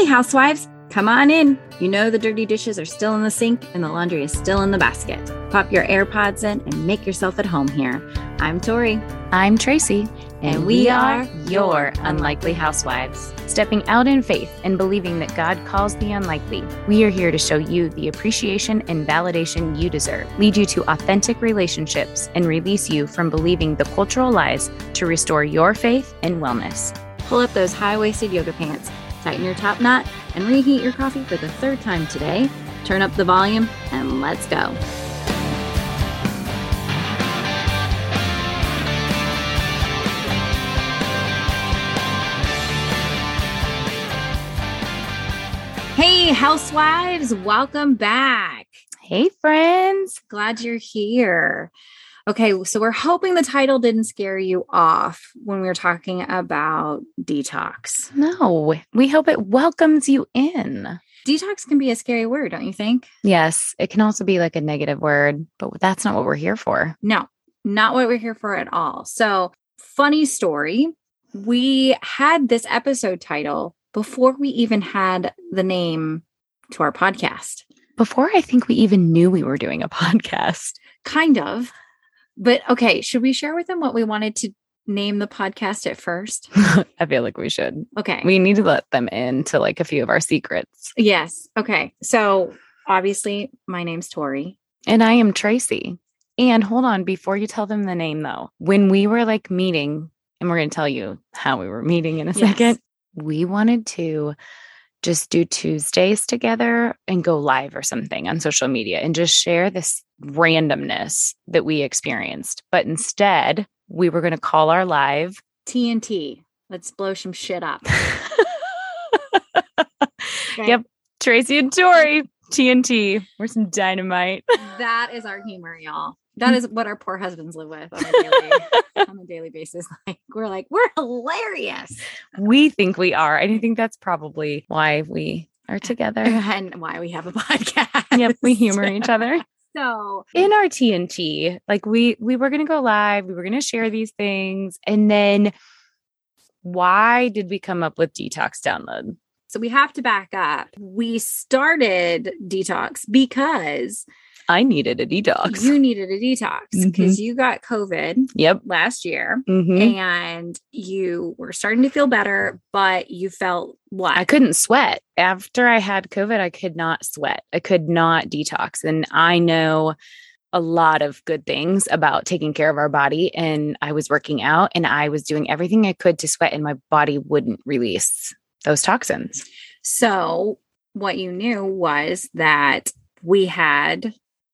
Hey, housewives, come on in. You know the dirty dishes are still in the sink and the laundry is still in the basket. Pop your AirPods in and make yourself at home here. I'm Tori. I'm Tracy, and we are your Unlikely Housewives. Stepping out in faith and believing that God calls the unlikely, we are here to show you the appreciation and validation you deserve, lead you to authentic relationships, and release you from believing the cultural lies to restore your faith and wellness. Pull up those high waisted yoga pants, tighten your top knot, and reheat your coffee for the third time today. Turn up the volume and let's go. Hey, housewives, welcome back. Hey, friends. Glad you're here. Okay, so we're hoping the title didn't scare you off when we were talking about detox. No, we hope it welcomes you in. Detox can be a scary word, don't you think? Yes, it can also be like a negative word, but that's not what we're here for. No, not what we're here for at all. So, funny story we had this episode title before we even had the name to our podcast. Before I think we even knew we were doing a podcast. Kind of. But okay, should we share with them what we wanted to name the podcast at first? I feel like we should. Okay. We need to let them into like a few of our secrets. Yes. Okay. So obviously, my name's Tori. And I am Tracy. And hold on, before you tell them the name though, when we were like meeting, and we're going to tell you how we were meeting in a Yes. second, we wanted to just do Tuesdays together and go live or something on social media and just share this randomness that we experienced. But instead, we were going to call our live TNT. Let's blow some shit up. Okay? Yep. Tracy and Tori, TNT. We're some dynamite. That is our humor, y'all. That is what our poor husbands live with on a daily, on a daily basis. Like we're like, we're hilarious. We think we are. And I think that's probably why we are together. And why we have a podcast. yep. We humor each other. So in our TNT, like we we were going to go live, we were going to share these things, and then why did we come up with detox download? So we have to back up. We started detox because I needed a detox. you needed a detox because Mhm. you got COVID yep. last year Mhm. and you were starting to feel better, but you felt what? I couldn't sweat after I had COVID. I could not sweat. I could not detox, and I know a lot of good things about taking care of our body. And I was working out, and I was doing everything I could to sweat, and my body wouldn't release those toxins. So what you knew was that we had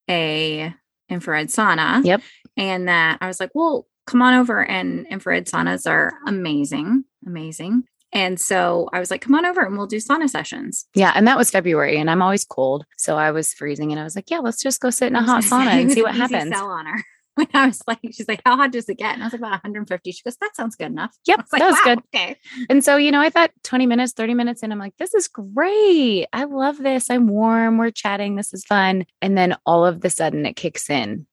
a infrared sauna. Yep. And that I was like, well, come on over. And infrared saunas are amazing, amazing. And so I was like, come on over and we'll do sauna sessions. Yeah, and that was February, and I'm always cold, so I was freezing, and I was like, "Yeah, let's just go sit in a hot sauna and see what happens." Sell on her. When I was like, she's like, how hot does it get? And I was like, about 150. She goes, that sounds good enough. Yep, was like, that was "Wow, good. Okay. And so, you know, I thought 20 minutes, 30 minutes in, I'm like, this is great. I love this. I'm warm. We're chatting. This is fun. And then all of the sudden it kicks in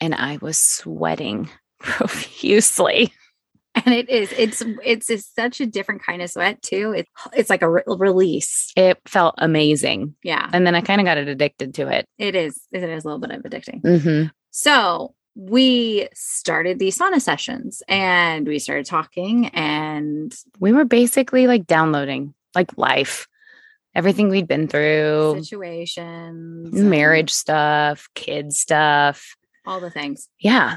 and I was sweating profusely. And it is, it's, it's, it's such a different kind of sweat too. It's, it's like a re- release. It felt amazing. Yeah, And then I kind of got it addicted to it. it is. It is a little bit of addicting. hmm So we started these sauna sessions and we started talking and We were basically like downloading like life, everything we'd been through, situations, marriage stuff, kid stuff. all the things. Yeah.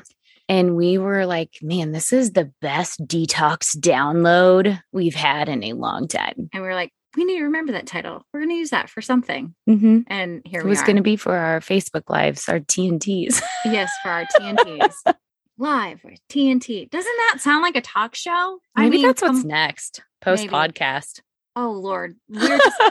And we were like, man, this is the best detox download we've had in a long time. And we were like, we need to remember that title. We're going to use that for something. Mm-hmm. And here It we was going to be for our Facebook lives, our TNTs. yes, for our TNTs. Live with TNT. Doesn't that sound like a talk show? Maybe that's what's come- next post podcast. Oh Lord, we were just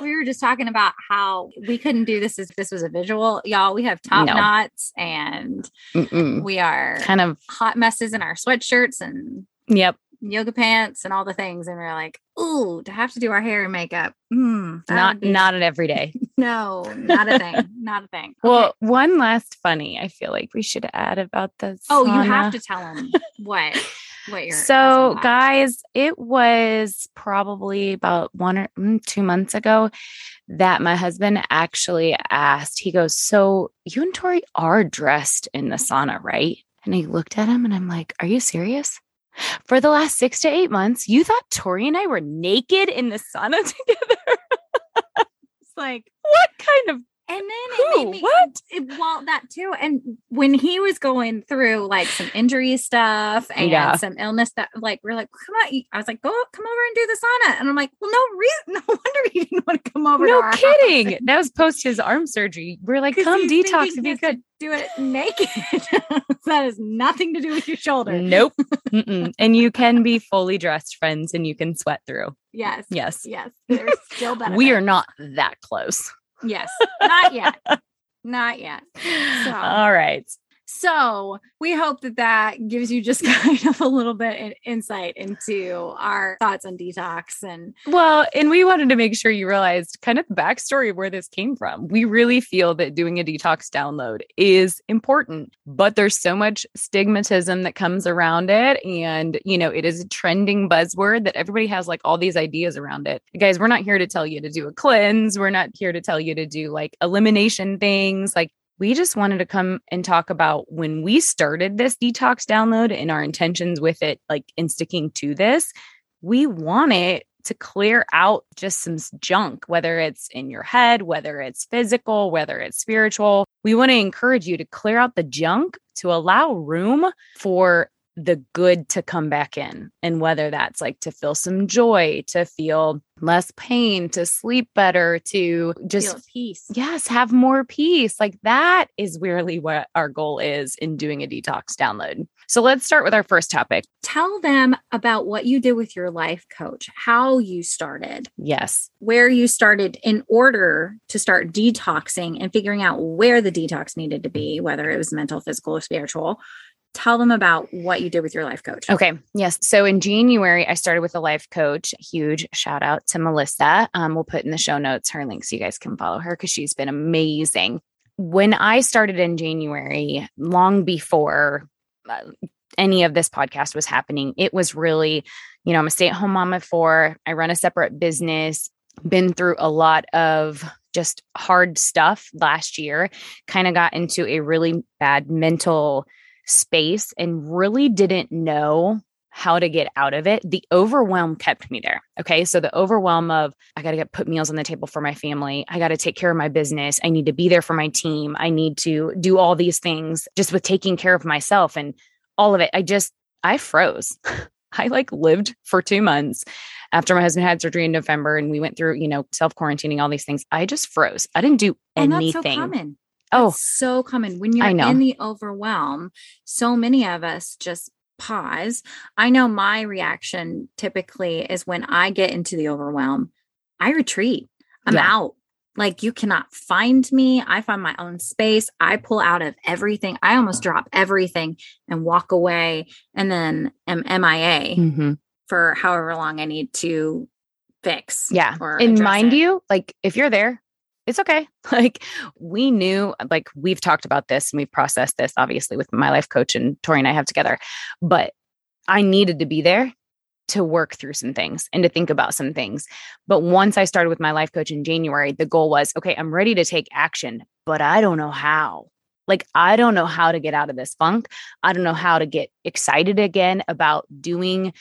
we were just talking about how we couldn't do this if this was a visual, y'all. We have top No. knots and Mm-mm. we are Kind of, hot messes in our sweatshirts and yep. Yoga pants and all the things. And we're like, ooh, to have to do our hair and makeup. Mm, Not be- not an everyday. no, not a thing. Not a thing. Okay. Well, one last funny I feel like we should add about this. oh, you have to tell them what. what you're So, guys, it was probably about one or mm, two months ago that my husband actually asked, he goes, So, you and Tori are dressed in the sauna, right? And I looked at him and I'm like, Are you serious? For the last six to eight months, you thought Tori and I were naked in the sauna together? It's like, what kind of and then it made me, What? It, well, that too. And when he was going through like some injury stuff and Yeah. some illness stuff, like we're like, come on. I was like, go come over and do the sauna. And I'm like, well, no reason. No wonder he didn't want to come over. no our house. kidding? That was post his arm surgery. We're like, come detox if you could. Do it naked. that has nothing to do with your shoulder. Nope. Mm-mm. And you can be fully dressed, friends, and you can sweat through. Yes. Yes. Yes. There's still better. We are not that close. Yes. Not yet. not yet. All right. So we hope that that gives you just kind of a little bit in insight into our thoughts on detox and Well, and we wanted to make sure you realized kind of the backstory of where this came from. We really feel that doing a detox download is important, but there's so much stigmatism that comes around it. And, you know, it is a trending buzzword that everybody has like all these ideas around it. Guys, we're not here to tell you to do a cleanse. We're not here to tell you to do like elimination things. Like, we just wanted to come and talk about when we started this detox download and our intentions with it, like in sticking to this. We want it to clear out just some junk, whether it's in your head, whether it's physical, whether it's spiritual. We want to encourage you to clear out the junk to allow room for the good to come back in. And whether that's like to feel some joy, to feel less pain, to sleep better, to just feel peace. Yes, have more peace. Like that is really what our goal is in doing a detox download. So let's start with our first topic. Tell them about what you did with your life coach, how you started, Yes. where you started in order to start detoxing and figuring out where the detox needed to be, whether it was mental, physical, or spiritual. Tell them about what you did with your life coach. Okay. Yes. So in January, I started with a life coach. Huge shout out to Melissa. Um, we'll put in the show notes her link so you guys can follow her because she's been amazing. When I started in January, long before uh, any of this podcast was happening, it was really, you know, I'm a stay at home mom of four. I run a separate business, been through a lot of just hard stuff last year, kind of got into a really bad mental space and really didn't know how to get out of it. The overwhelm kept me there. Okay. So the overwhelm of I got to get put meals on the table for my family. I got to take care of my business. I need to be there for my team. I need to do all these things just with taking care of myself and all of it. I just, I froze. I like lived for two months after my husband had surgery in November and we went through, you know, self quarantining, all these things. I just froze. I didn't do And anything. that's so common. Oh, That's so common when you're in the overwhelm. So many of us just pause. I know my reaction typically is when I get into the overwhelm, I retreat. I'm Yeah. out. Like you cannot find me. I find my own space. I pull out of everything. I almost drop everything and walk away and then am MIA Mhm. for however long I need to fix. Yeah. And mind it. you, like if you're there, it's okay. Like we knew, like we've talked about this and we've processed this obviously with my life coach and Tori and I have together, but I needed to be there to work through some things and to think about some things. But once I started with my life coach in January, the goal was okay, I'm ready to take action, but I don't know how. Like, I don't know how to get out of this funk. I don't know how to get excited again about doing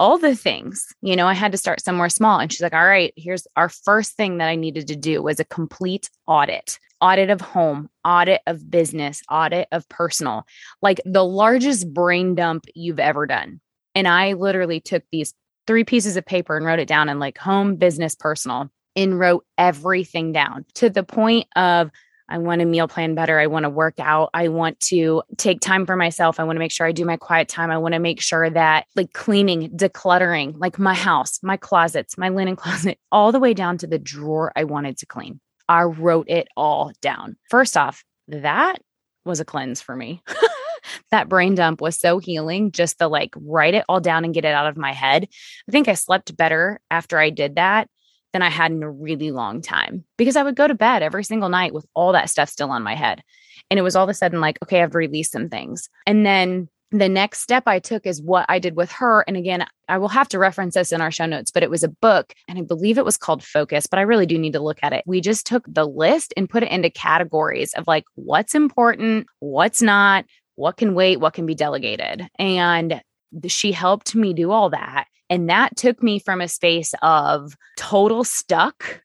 all the things. You know, I had to start somewhere small. And she's like, all right, here's our first thing that I needed to do was a complete audit audit of home, audit of business, audit of personal, like the largest brain dump you've ever done. And I literally took these three pieces of paper and wrote it down in like home, business, personal, and wrote everything down to the point of I want to meal plan better. I want to work out. I want to take time for myself. I want to make sure I do my quiet time. I want to make sure that like cleaning, decluttering, like my house, my closets, my linen closet, all the way down to the drawer I wanted to clean. I wrote it all down. First off, that was a cleanse for me. that brain dump was so healing just to like write it all down and get it out of my head. I think I slept better after I did that than I had in a really long time because I would go to bed every single night with all that stuff still on my head. And it was all of a sudden like, okay, I've released some things. And then the next step I took is what I did with her. And again, I will have to reference this in our show notes, but it was a book and I believe it was called Focus, but I really do need to look at it. We just took the list and put it into categories of like what's important, what's not, what can wait, what can be delegated. And she helped me do all that. And that took me from a space of total stuck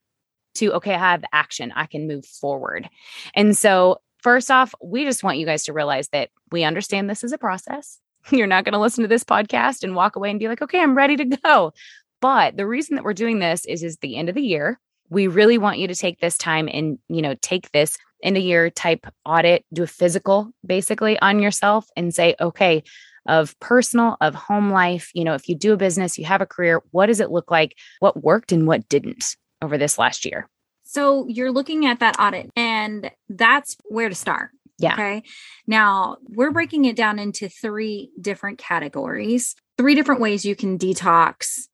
to, okay, I have action, I can move forward. And so First off, we just want you guys to realize that we understand this is a process. You're not going to listen to this podcast and walk away and be like, okay, I'm ready to go. But the reason that we're doing this is is the end of the year. We really want you to take this time and, you know, take this end of year type audit, do a physical basically on yourself and say, okay, of personal, of home life, you know, if you do a business, you have a career, what does it look like? What worked and what didn't over this last year? So you're looking at that audit, and that's where to start. Yeah. Okay. Now we're breaking it down into three different categories, three different ways you can detox,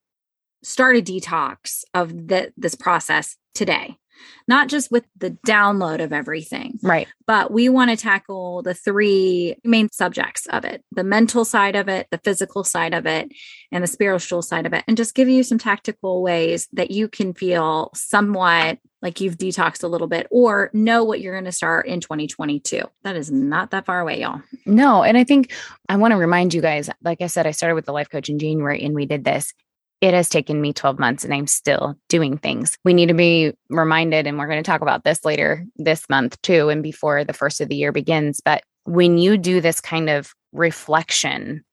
start a detox of the, this process today not just with the download of everything. Right. But we want to tackle the three main subjects of it the mental side of it, the physical side of it, and the spiritual side of it, and just give you some tactical ways that you can feel somewhat like you've detoxed a little bit or know what you're going to start in 2022. That is not that far away, y'all. No. And I think I want to remind you guys, like I said, I started with the life coach in January and we did this it has taken me 12 months and I'm still doing things. We need to be reminded, and we're going to talk about this later this month too, and before the first of the year begins. But when you do this kind of reflection,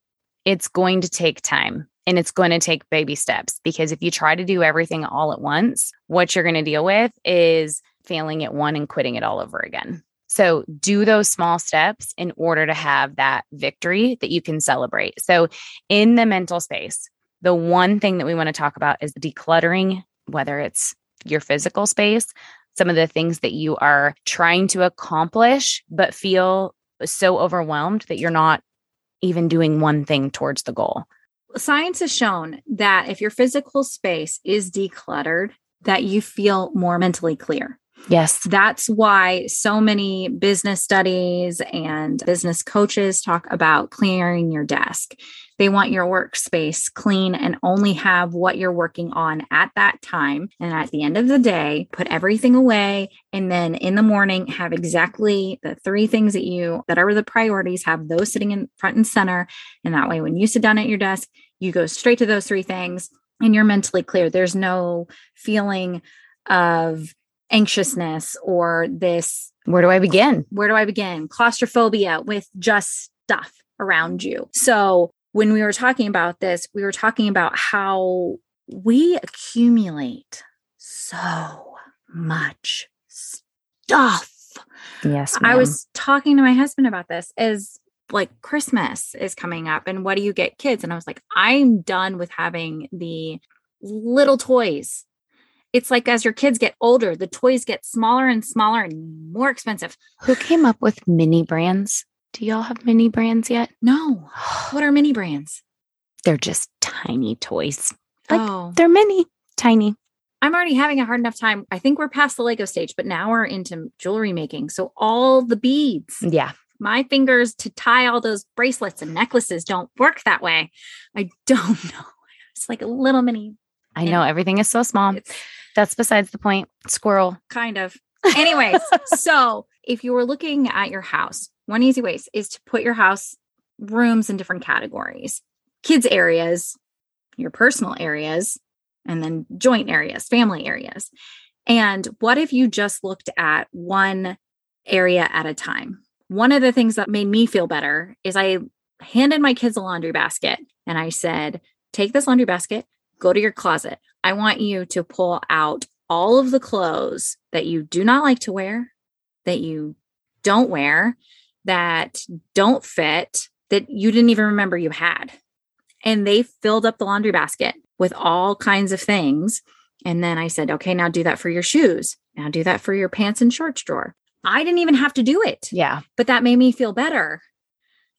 it's going to take time and it's going to take baby steps because if you try to do everything all at once, what you're going to deal with is failing at one and quitting it all over again. So do those small steps in order to have that victory that you can celebrate. So in the mental space, the one thing that we want to talk about is decluttering, whether it's your physical space, some of the things that you are trying to accomplish, but feel so overwhelmed that you're not even doing one thing towards the goal. Science has shown that if your physical space is decluttered, that you feel more mentally clear. Yes. That's why so many business studies and business coaches talk about clearing your desk. They want your workspace clean and only have what you're working on at that time. And at the end of the day, put everything away. And then in the morning, have exactly the three things that you, that are the priorities, have those sitting in front and center. And that way, when you sit down at your desk, you go straight to those three things and you're mentally clear. There's no feeling of anxiousness or this where do I begin? Where do I begin? Claustrophobia with just stuff around you. So, when we were talking about this, we were talking about how we accumulate so much stuff. Yes. Ma'am. I was talking to my husband about this as like Christmas is coming up and what do you get kids? And I was like, I'm done with having the little toys it's like as your kids get older, the toys get smaller and smaller and more expensive. Who came up with mini brands? Do y'all have mini brands yet? No. What are mini brands? They're just tiny toys. Like oh. they're mini, tiny. I'm already having a hard enough time. I think we're past the Lego stage, but now we're into jewelry making. So all the beads. Yeah. My fingers to tie all those bracelets and necklaces don't work that way. I don't know. It's like a little mini. I know everything is so small. It's, that's besides the point. Squirrel. Kind of. Anyways, so if you were looking at your house, one easy way is to put your house rooms in different categories kids' areas, your personal areas, and then joint areas, family areas. And what if you just looked at one area at a time? One of the things that made me feel better is I handed my kids a laundry basket and I said, Take this laundry basket, go to your closet. I want you to pull out all of the clothes that you do not like to wear, that you don't wear, that don't fit, that you didn't even remember you had. And they filled up the laundry basket with all kinds of things. And then I said, okay, now do that for your shoes. Now do that for your pants and shorts drawer. I didn't even have to do it. Yeah. But that made me feel better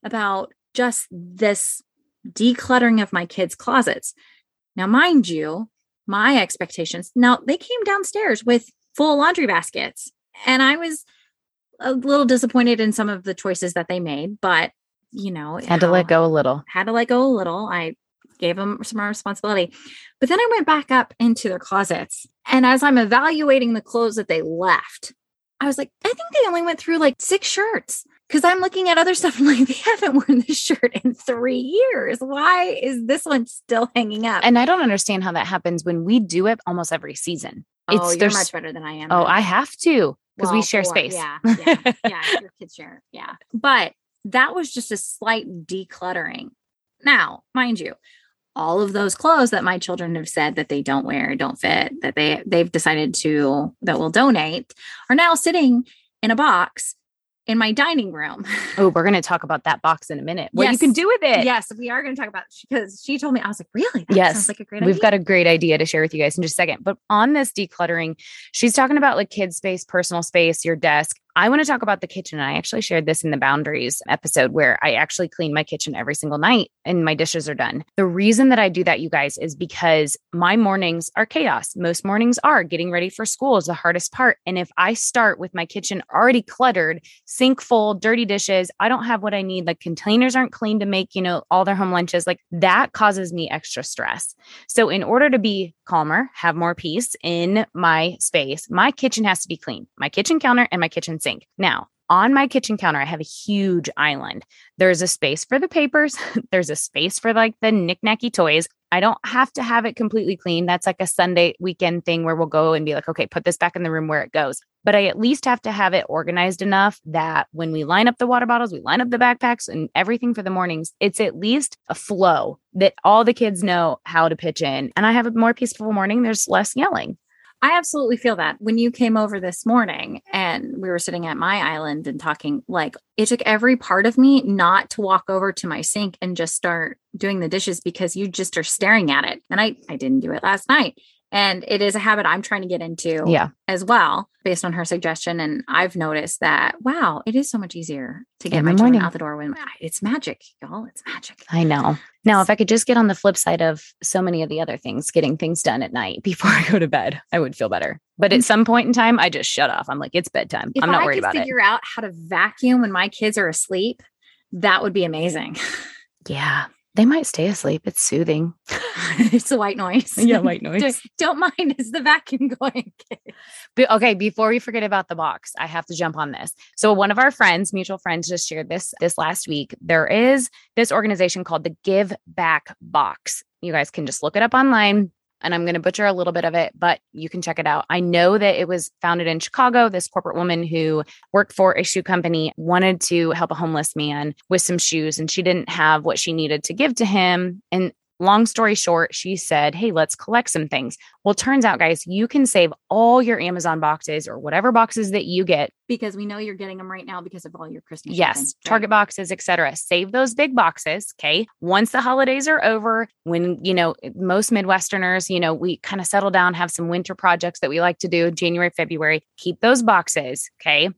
about just this decluttering of my kids' closets. Now, mind you, my expectations, now they came downstairs with full laundry baskets. And I was a little disappointed in some of the choices that they made, but you know, Had to how- let go a little. had to let go a little. I gave them some more responsibility. But then I went back up into their closets. And as I'm evaluating the clothes that they left, I was like, I think they only went through like six shirts. Cause I'm looking at other stuff and like, they haven't worn this shirt in three years. Why is this one still hanging up? And I don't understand how that happens when we do it almost every season. Oh, you're much better than I am. Oh, I have to because we share four, space. Yeah, yeah, yeah. Your kids share. Yeah. But that was just a slight decluttering. Now, mind you, all of those clothes that my children have said that they don't wear, don't fit, that they they've decided to that will donate are now sitting in a box in my dining room. Oh, we're going to talk about that box in a minute. What you can do with it. yes, we are going to talk about because she told me I was like, really? That Yes. sounds like a great We've idea. got a great idea to share with you guys in just a second. But on this decluttering, she's talking about like kid space, personal space, your desk. I want to talk about the kitchen. And I actually shared this in the boundaries episode where I actually clean my kitchen every single night and my dishes are done. The reason that I do that, you guys, is because my mornings are chaos. Most mornings are getting ready for school is the hardest part. And if I start with my kitchen already cluttered, sink full, dirty dishes, I don't have what I need. Like containers aren't clean to make, you know, all their home lunches. Like that causes me extra stress. So, in order to be calmer, have more peace in my space, my kitchen has to be clean my kitchen counter and my kitchen sink. Now, on my kitchen counter, I have a huge island. There's a space for the papers, there's a space for like the knickknacky toys. I don't have to have it completely clean. That's like a Sunday weekend thing where we'll go and be like, okay, put this back in the room where it goes. But I at least have to have it organized enough that when we line up the water bottles, we line up the backpacks and everything for the mornings, it's at least a flow that all the kids know how to pitch in. And I have a more peaceful morning. There's less yelling. I absolutely feel that when you came over this morning and we were sitting at my island and talking, like it took every part of me not to walk over to my sink and just start doing the dishes because you just are staring at it. And I, I didn't do it last night. And it is a habit I'm trying to get into Yeah. as well, based on her suggestion. And I've noticed that, wow, it is so much easier to get In my morning. out the door when it's magic, y'all. It's magic. I know. Now, if I could just get on the flip side of so many of the other things, getting things done at night before I go to bed, I would feel better. But at some point in time, I just shut off. I'm like, it's bedtime. If I'm not I worried about it. figure out how to vacuum when my kids are asleep, that would be amazing. Yeah. They might stay asleep. It's soothing. it's the white noise. Yeah, white Don't- Don't mind. Is the vacuum going? But okay, before we forget about the box, I have to jump on this. So one of our friends, mutual friends, just shared this this last week. There is this organization called the Give Back Box. You guys can just look it up online. And I'm going to butcher a little bit of it, but you can check it out. I know that it was founded in Chicago. This corporate woman who worked for a shoe company wanted to help a homeless man with some shoes, and she didn't have what she needed to give to him. And long story short, she said, Hey, let's collect some things. Well, turns out, guys, you can save all your Amazon boxes or whatever boxes that you get. Because we know you're getting them right now because of all your Christmas. Yes, shopping, right? Target boxes, etc. Save those big boxes. Okay. Once the holidays are over, when, you know, most Midwesterners, you know, we kind of settle down, have some winter projects that we like to do January, February, keep those boxes. Okay.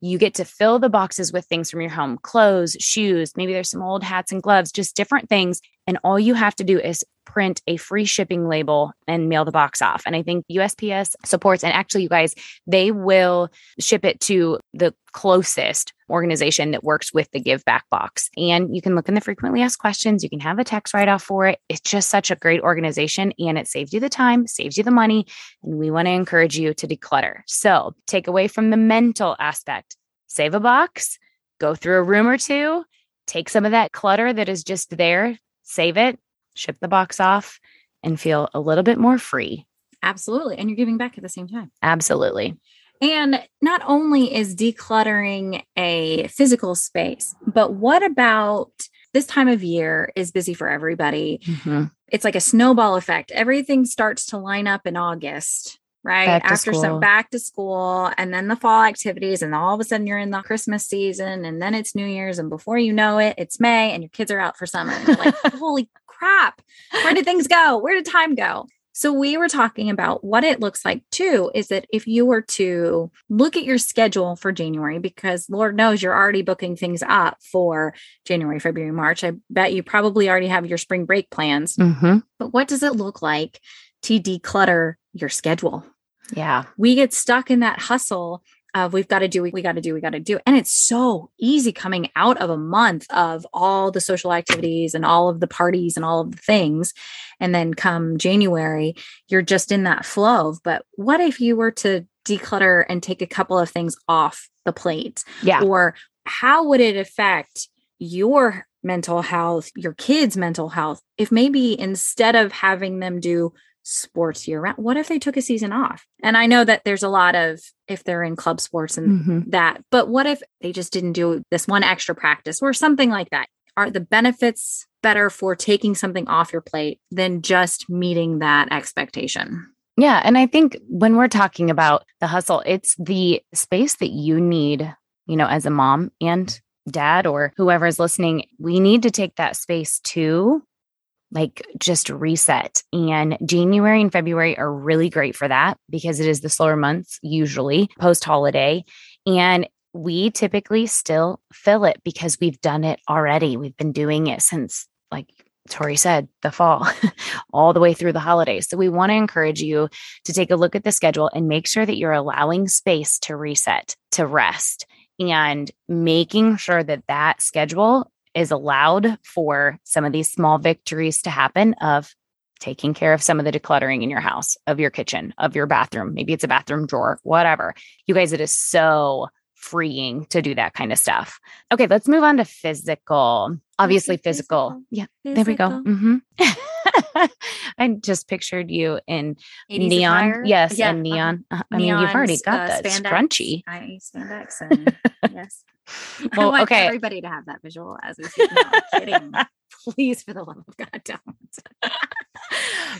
You get to fill the boxes with things from your home clothes, shoes, maybe there's some old hats and gloves, just different things. And all you have to do is print a free shipping label and mail the box off. And I think USPS supports, and actually, you guys, they will ship it to the closest organization that works with the Give Back box. And you can look in the frequently asked questions. You can have a tax write off for it. It's just such a great organization and it saves you the time, saves you the money. And we want to encourage you to declutter. So take away from the mental aspect, save a box, go through a room or two, take some of that clutter that is just there, save it, ship the box off, and feel a little bit more free. Absolutely. And you're giving back at the same time. Absolutely. And not only is decluttering a physical space, but what about this time of year is busy for everybody? Mhm. It's like a snowball effect. Everything starts to line up in August, right? After school. some back to school and then the fall activities, and all of a sudden you're in the Christmas season, and then it's New Year's, and before you know it, it's May and your kids are out for summer. And you're like, holy crap, where did things go? Where did time go? So we were talking about what it looks like too is that if you were to look at your schedule for January because Lord knows you're already booking things up for January, February, March. I bet you probably already have your spring break plans. Mhm. But what does it look like to declutter your schedule? Yeah. We get stuck in that hustle of we've got to do, we got to do, we got to do. And it's so easy coming out of a month of all the social activities and all of the parties and all of the things. And then come January, you're just in that flow. But what if you were to declutter and take a couple of things off the plate? Yeah. Or how would it affect your mental health, your kids' mental health, if maybe instead of having them do sports year round, what if they took a season off? And I know that there's a lot of if they're in club sports and Mhm. that, but what if they just didn't do this one extra practice or something like that? Are the benefits better for taking something off your plate than just meeting that expectation? Yeah. And I think when we're talking about the hustle, it's the space that you need, you know, as a mom and dad or whoever is listening, we need to take that space to like just reset. And January and February are really great for that because it is the slower months, usually post holiday. And we typically still fill it because we've done it already. We've been doing it since, like Tori said, the fall, all the way through the holidays. So we want to encourage you to take a look at the schedule and make sure that you're allowing space to reset, to rest, and making sure that that schedule is allowed for some of these small victories to happen of taking care of some of the decluttering in your house, of your kitchen, of your bathroom. Maybe it's a bathroom drawer, whatever. You guys, it is so freeing to do that kind of stuff. Okay, let's move on to physical. Obviously, physical. physical. Yeah, there we go. Physical. Mm-hmm. I just pictured you in neon. attire? Yes, Yeah, and neon. Uh, I mean, you've already got uh, that spandex. scrunchy. I spandex and yes. Well, I want okay. everybody to have that visual as we speak. No, kidding. Please, for the love of God, don't.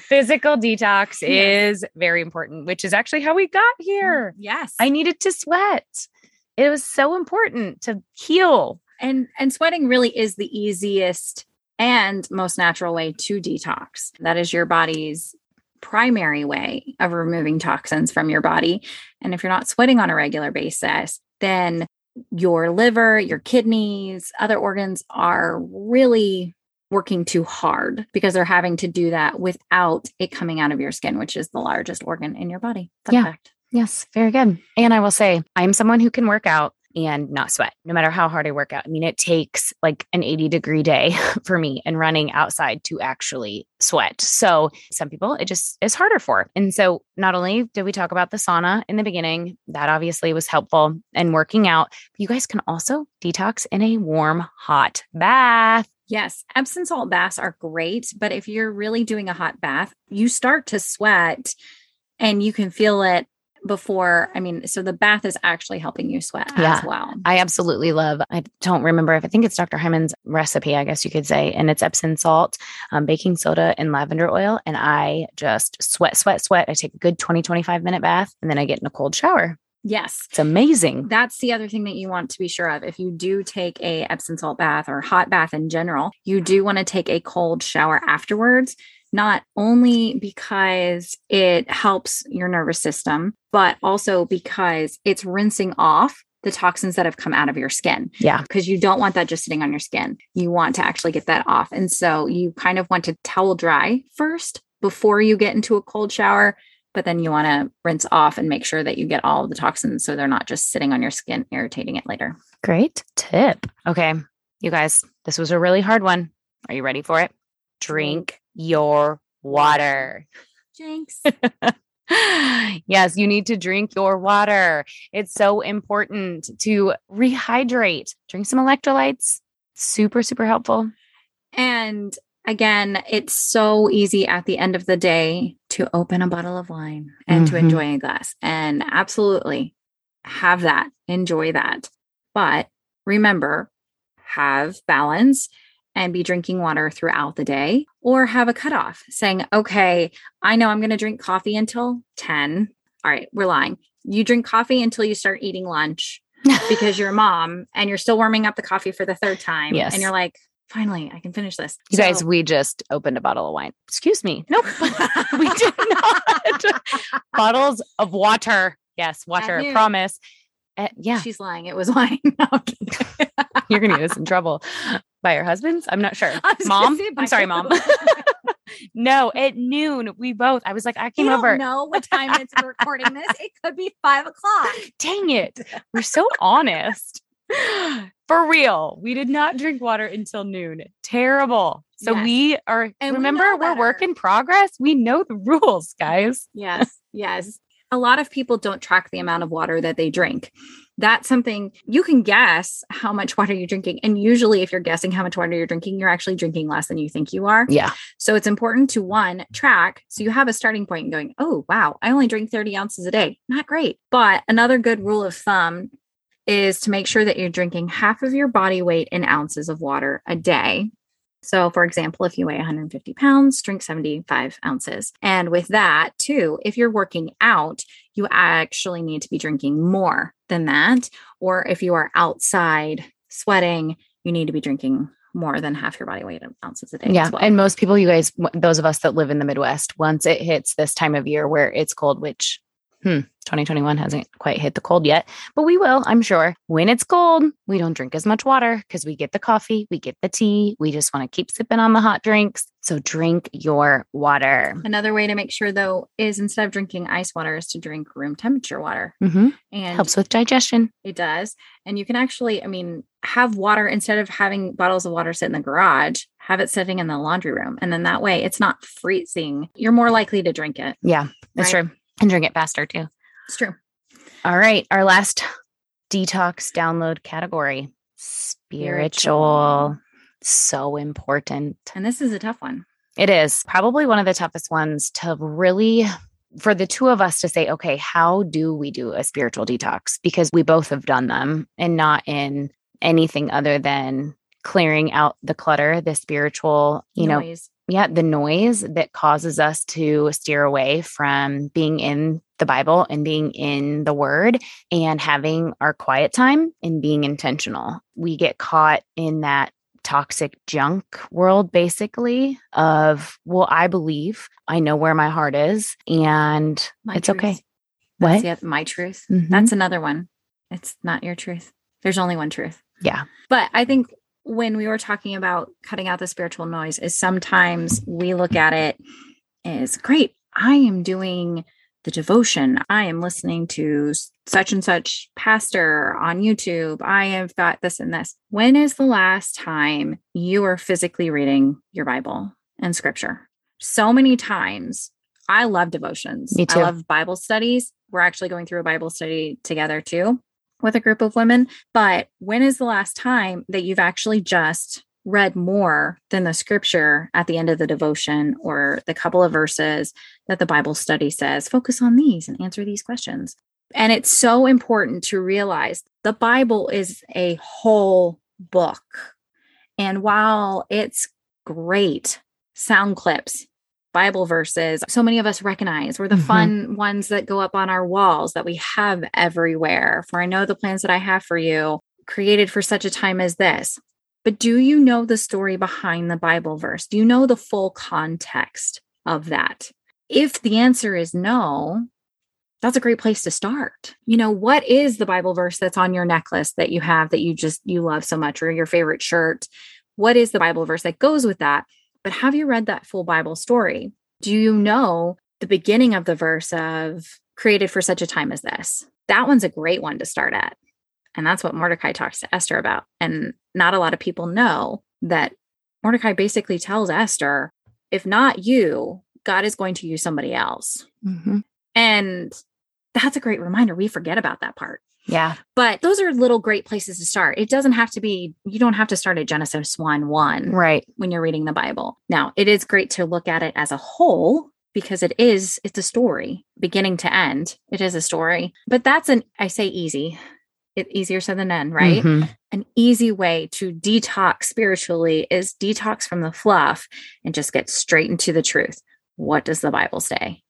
Physical detox Yes. is very important, which is actually how we got here. Yes. I needed to sweat. It was so important to heal. and and sweating really is the easiest and most natural way to detox. That is your body's primary way of removing toxins from your body. And if you're not sweating on a regular basis, then your liver, your kidneys, other organs are really working too hard because they're having to do that without it coming out of your skin, which is the largest organ in your body. Fun Yeah. fact. Yes, very good. And I will say, I'm someone who can work out and not sweat, no matter how hard I work out. I mean, it takes like an 80 degree day for me and running outside to actually sweat. So, some people it just is harder for. And so, not only did we talk about the sauna in the beginning, that obviously was helpful and working out, you guys can also detox in a warm, hot bath. Yes, Epsom salt baths are great, but if you're really doing a hot bath, you start to sweat and you can feel it before. I mean, so the bath is actually helping you sweat Yeah. as well. I absolutely love. I don't remember if I think it's Dr. Hyman's recipe, I guess you could say, and it's Epsom salt, um, baking soda, and lavender oil. And I just sweat, sweat, sweat. I take a good 20, 25 minute bath and then I get in a cold shower. Yes. It's amazing. That's the other thing that you want to be sure of. If you do take a Epsom salt bath or hot bath in general, you do want to take a cold shower afterwards, not only because it helps your nervous system, but also because it's rinsing off the toxins that have come out of your skin. Yeah. Because you don't want that just sitting on your skin. You want to actually get that off. And so you kind of want to towel dry first before you get into a cold shower but then you want to rinse off and make sure that you get all the toxins so they're not just sitting on your skin irritating it later. Great tip. Okay. You guys, this was a really hard one. Are you ready for it? Drink your water. Jinx. yes, you need to drink your water. It's so important to rehydrate. Drink some electrolytes. Super, super helpful. and again, it's so easy at the end of the day to open a bottle of wine and to Mhm. enjoy a glass. And absolutely have that, enjoy that. But remember, have balance and be drinking water throughout the day or have a cutoff saying, okay, I know I'm going to drink coffee until 10. All right, we're lying. You drink coffee until you start eating lunch because you're a mom and you're still warming up the coffee for the third time. Yes. And you're like, finally, I can finish this. You guys, we just opened a bottle of wine. Excuse me. Nope. we did not. Bottles of water. Yes, water. Promise. Uh, yeah, She's lying. It was wine. No, you're going to get us in trouble by your husbands. I'm not sure. I was gonna Mom? I'm sorry, mom. no, at noon, we both, I was like, I came You over. don't know what time it's recording this. It could be five o'clock. Dang it. We're so honest. For real. We did not drink water until noon. Terrible. So Yes. we are, And remember, know we're work in progress. We know the rules, guys. Yes, yes. A lot of people don't track the amount of water that they drink. That's something you can guess how much water you're drinking. And usually, if you're guessing how much water you're drinking, you're actually drinking less than you think you are. Yeah. So it's important to one, track. So you have a starting point and going, oh, wow, I only drink 30 ounces a day. Not great. But another good rule of thumb is to make sure that you're drinking half of your body weight in ounces of water a day. So, for example, if you weigh 150 pounds, drink 75 ounces. And with that, too, if you're working out, you actually need to be drinking more than that. Or if you are outside sweating, you need to be drinking more than half your body weight in ounces a day. Yeah. as well. And most people, you guys, those of us that live in the Midwest, once it hits this time of year where it's cold, which hmm, 2021 hasn't quite hit the cold yet, but we will, I'm sure. When it's cold, we don't drink as much water because we get the coffee, we get the tea. We just want to keep sipping on the hot drinks. So drink your water. Another way to make sure, though, is instead of drinking ice water, is to drink room temperature water. hmm And Helps with digestion. It does. And you can actually, I mean, have water instead of having bottles of water sit in the garage, have it sitting in the laundry room. And then that way it's not freezing. You're more likely to drink it. Yeah, that's Right. true. And drink it faster too. It's true. All right. Our last detox download category spiritual. So important. And this is a tough one. It is probably one of the toughest ones to really, for the two of us to say, okay, how do we do a spiritual detox? Because we both have done them and not in anything other than clearing out the clutter, the spiritual, you know, Noise. Yeah, the noise that causes us to steer away from being in the Bible and being in the word and having our quiet time and being intentional. We get caught in that toxic junk world, basically, of, well, I believe I know where my heart is and My it's truth. okay. That's What? the- my truth. Mhm. That's another one. It's not your truth. There's only one truth. Yeah. But I think when we were talking about cutting out the spiritual noise, is sometimes we look at it as great. I am doing the devotion. I am listening to such and such pastor on YouTube. I have got this and this. When is the last time you are physically reading your Bible and scripture? So many times. I love devotions. Me too. I love Bible studies. We're actually going through a Bible study together too with a group of women. But when is the last time that you've actually just read more than the scripture at the end of the devotion or the couple of verses that the Bible study says, focus on these and answer these questions? And it's so important to realize the Bible is a whole book. And while it's great, sound clips, Bible verses, so many of us recognize were the Mhm. fun ones that go up on our walls that we have everywhere. For I know the plans that I have for you, created for such a time as this. But do you know the story behind the Bible verse? Do you know the full context of that? If the answer is no, that's a great place to start. You know, what is the Bible verse that's on your necklace that you have that you just you love so much or your favorite shirt? What is the Bible verse that goes with that? But have you read that full Bible story? Do you know the beginning of the verse of created for such a time as this? That one's a great one to start at. And that's what Mordecai talks to Esther about. And not a lot of people know that Mordecai basically tells Esther, if not you, God is going to use somebody else. Mhm. And that's a great reminder. We forget about that part. Yeah. But those are little great places to start. It doesn't have to be, you don't have to start at Genesis 1 1 Right. when you're reading the Bible. Now, it is great to look at it as a whole because it is, it's a story beginning to end. It is a story. But that's an, I say easy, it easier said than done, right? Mhm. An easy way to detox spiritually is detox from the fluff and just get straight into the truth. What does the Bible say?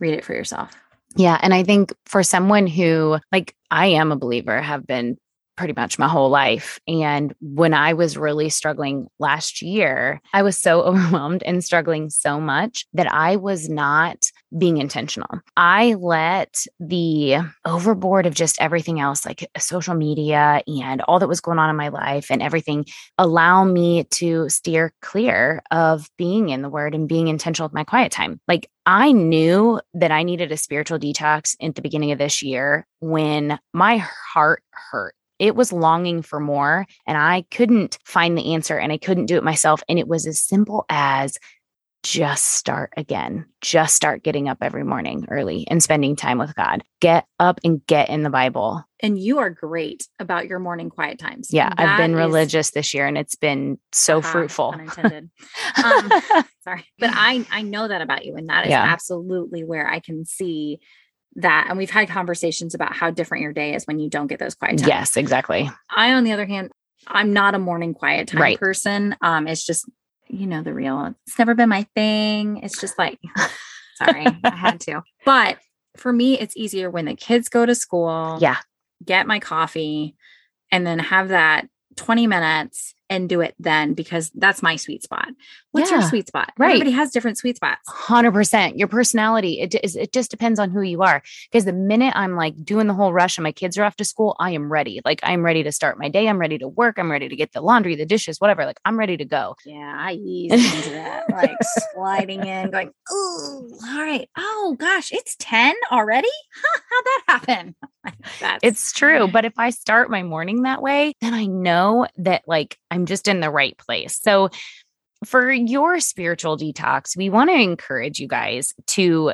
Read it for yourself. Yeah. And I think for someone who, like, I am a believer, have been pretty much my whole life. And when I was really struggling last year, I was so overwhelmed and struggling so much that I was not being intentional. I let the overboard of just everything else, like uh, social media and all that was going on in my life and everything, allow me to steer clear of being in the word and being intentional with my quiet time. Like I knew that I needed a spiritual detox at the beginning of this year when my heart hurt it was longing for more and I couldn't find the answer and I couldn't do it myself. And it was as simple as just start again. Just start getting up every morning early and spending time with God. Get up and get in the Bible. And you are great about your morning quiet times. Yeah, that I've been is, religious this year and it's been so uh-huh, fruitful. Unintended. um, sorry. But I I know that about you and that is yeah. absolutely where I can see that and we've had conversations about how different your day is when you don't get those quiet times. Yes, exactly. I on the other hand, I'm not a morning quiet time right. person. Um it's just you know the real. It's never been my thing. It's just like sorry, I had to. But for me it's easier when the kids go to school. Yeah. Get my coffee and then have that 20 minutes and do it then because that's my sweet spot. What's yeah, your sweet spot? Right. Everybody has different sweet spots. 100%. Your personality, it, is, it just depends on who you are. Because the minute I'm like doing the whole rush and my kids are off to school, I am ready. Like I'm ready to start my day. I'm ready to work. I'm ready to get the laundry, the dishes, whatever. Like I'm ready to go. Yeah, I ease into that, like sliding in, going, oh, all right. Oh gosh, it's 10 already? Huh, how'd that happen? It's true. But if I start my morning that way, then I know that like I'm just in the right place. So for your spiritual detox, we want to encourage you guys to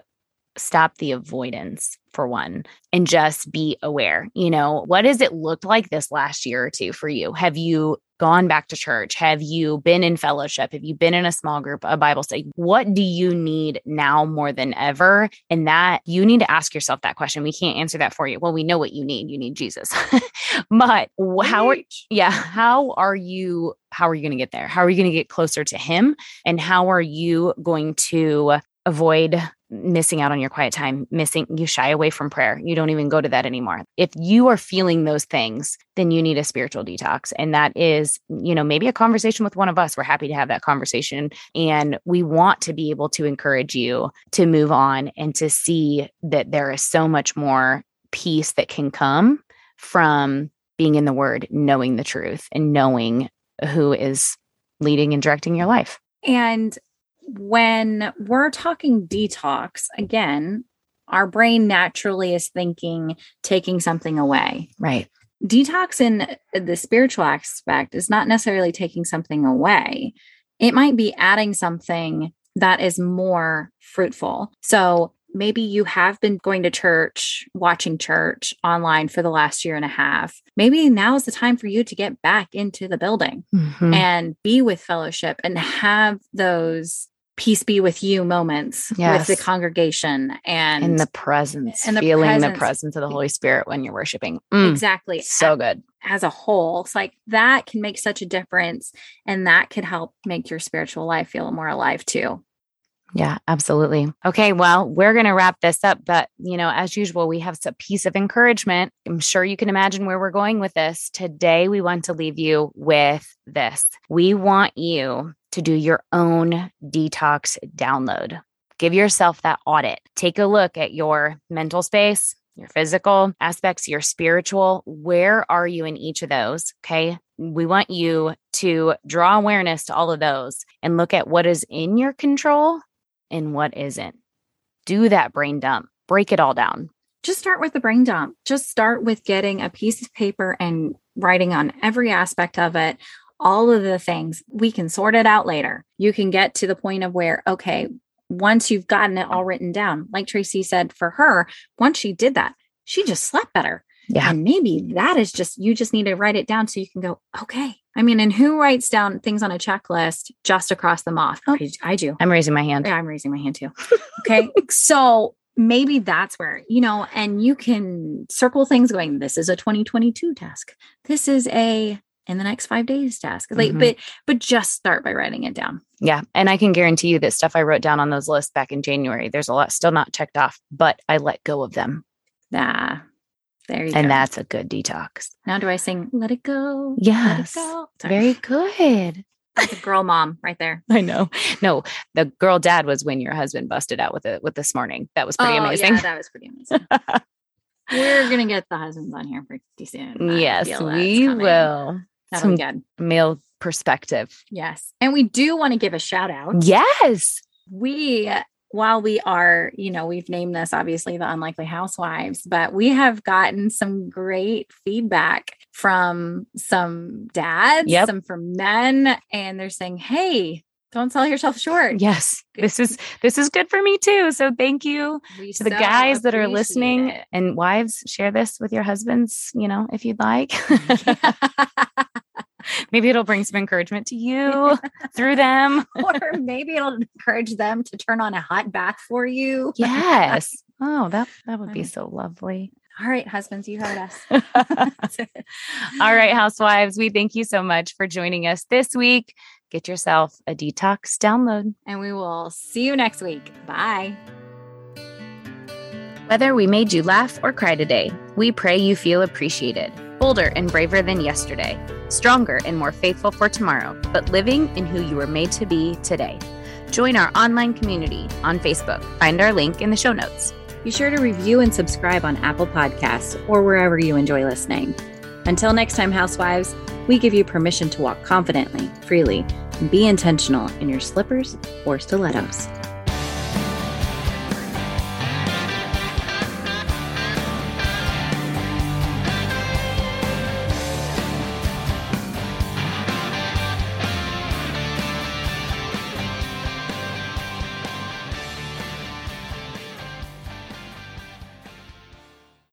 stop the avoidance for one and just be aware. You know, what has it looked like this last year or two for you? Have you gone back to church? Have you been in fellowship? Have you been in a small group, a Bible study? What do you need now more than ever? And that you need to ask yourself that question. We can't answer that for you. Well, we know what you need. You need Jesus. but how are yeah, how are you how are you going to get there? How are you going to get closer to him? And how are you going to avoid missing out on your quiet time, missing, you shy away from prayer. You don't even go to that anymore. If you are feeling those things, then you need a spiritual detox. And that is, you know, maybe a conversation with one of us. We're happy to have that conversation. And we want to be able to encourage you to move on and to see that there is so much more peace that can come from being in the word, knowing the truth, and knowing who is leading and directing your life. And when we're talking detox, again, our brain naturally is thinking taking something away. Right. Detox in the spiritual aspect is not necessarily taking something away, it might be adding something that is more fruitful. So maybe you have been going to church, watching church online for the last year and a half. Maybe now is the time for you to get back into the building mm-hmm. and be with fellowship and have those peace be with you moments yes. with the congregation and in the presence and the feeling presence. the presence of the holy spirit when you're worshiping mm, exactly so good as a whole it's like that can make such a difference and that could help make your spiritual life feel more alive too yeah, absolutely. Okay, well, we're going to wrap this up, but you know, as usual, we have a piece of encouragement. I'm sure you can imagine where we're going with this. Today, we want to leave you with this. We want you to do your own detox download. Give yourself that audit. Take a look at your mental space, your physical aspects, your spiritual. Where are you in each of those? Okay. We want you to draw awareness to all of those and look at what is in your control and what isn't. Do that brain dump, break it all down. Just start with the brain dump. Just start with getting a piece of paper and writing on every aspect of it all of the things we can sort it out later. You can get to the point of where, okay, once you've gotten it all written down, like Tracy said for her, once she did that, she just slept better. Yeah. And maybe that is just, you just need to write it down so you can go, okay. I mean, and who writes down things on a checklist just across them off? Oh, I do. I'm raising my hand. Yeah, I'm raising my hand too. Okay. so maybe that's where, you know, and you can circle things going, this is a 2022 task. This is a in the next five days task like mm-hmm. but but just start by writing it down yeah and i can guarantee you that stuff i wrote down on those lists back in january there's a lot still not checked off but i let go of them nah there you and go. that's a good detox now do i sing let it go yes it go? very good That's a girl mom right there. I know. No, the girl dad was when your husband busted out with it with this morning. That was pretty Oh, amazing. Yeah, that was pretty amazing. We're gonna get the husbands on here pretty soon. Yes, we coming. will. Some good. male perspective. Yes. And we do want to give a shout out. Yes. We, while we are, you know, we've named this obviously the Unlikely Housewives, but we have gotten some great feedback from some dads, Yep. some from men, and they're saying, hey, don't sell yourself short. Yes. This is this is good for me too. So thank you We to the so guys that are listening it. and wives share this with your husbands, you know, if you'd like. Maybe it'll bring some encouragement to you through them. or maybe it'll encourage them to turn on a hot bath for you. Yes. Oh, that that would be so lovely. All right, husbands, you heard us. All right, housewives, we thank you so much for joining us this week. Get yourself a detox download. And we will see you next week. Bye. Whether we made you laugh or cry today, we pray you feel appreciated, bolder and braver than yesterday, stronger and more faithful for tomorrow, but living in who you were made to be today. Join our online community on Facebook. Find our link in the show notes. Be sure to review and subscribe on Apple Podcasts or wherever you enjoy listening. Until next time, housewives, we give you permission to walk confidently, freely, and be intentional in your slippers or stilettos.